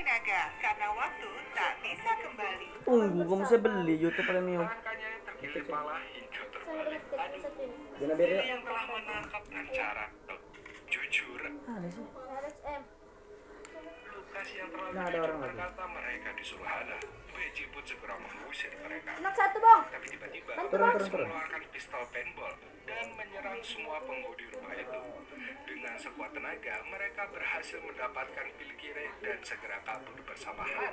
naga karena waktu tak bisa kembali. Tunggu, kamu bisa beli YouTube Premium. Langkahnya terkilir malah hijau terbalik. Aduh, Gana biar ini yang telah menangkap dan cara. Jujur, Ada sih. Lukas yang terlalu Nah, ada jujur orang lagi. berkata mereka disuruh Hana. Beji pun segera mengusir mereka. Anak satu bang. Tapi tiba-tiba Bantu, Turun, Bang. turun, turun. mengeluarkan pistol paintball dan menyerang semua penghuni rumah itu. Dengan sekuat tenaga, mereka berhasil mendapatkan Pilkire dan segera kabur bersama Hana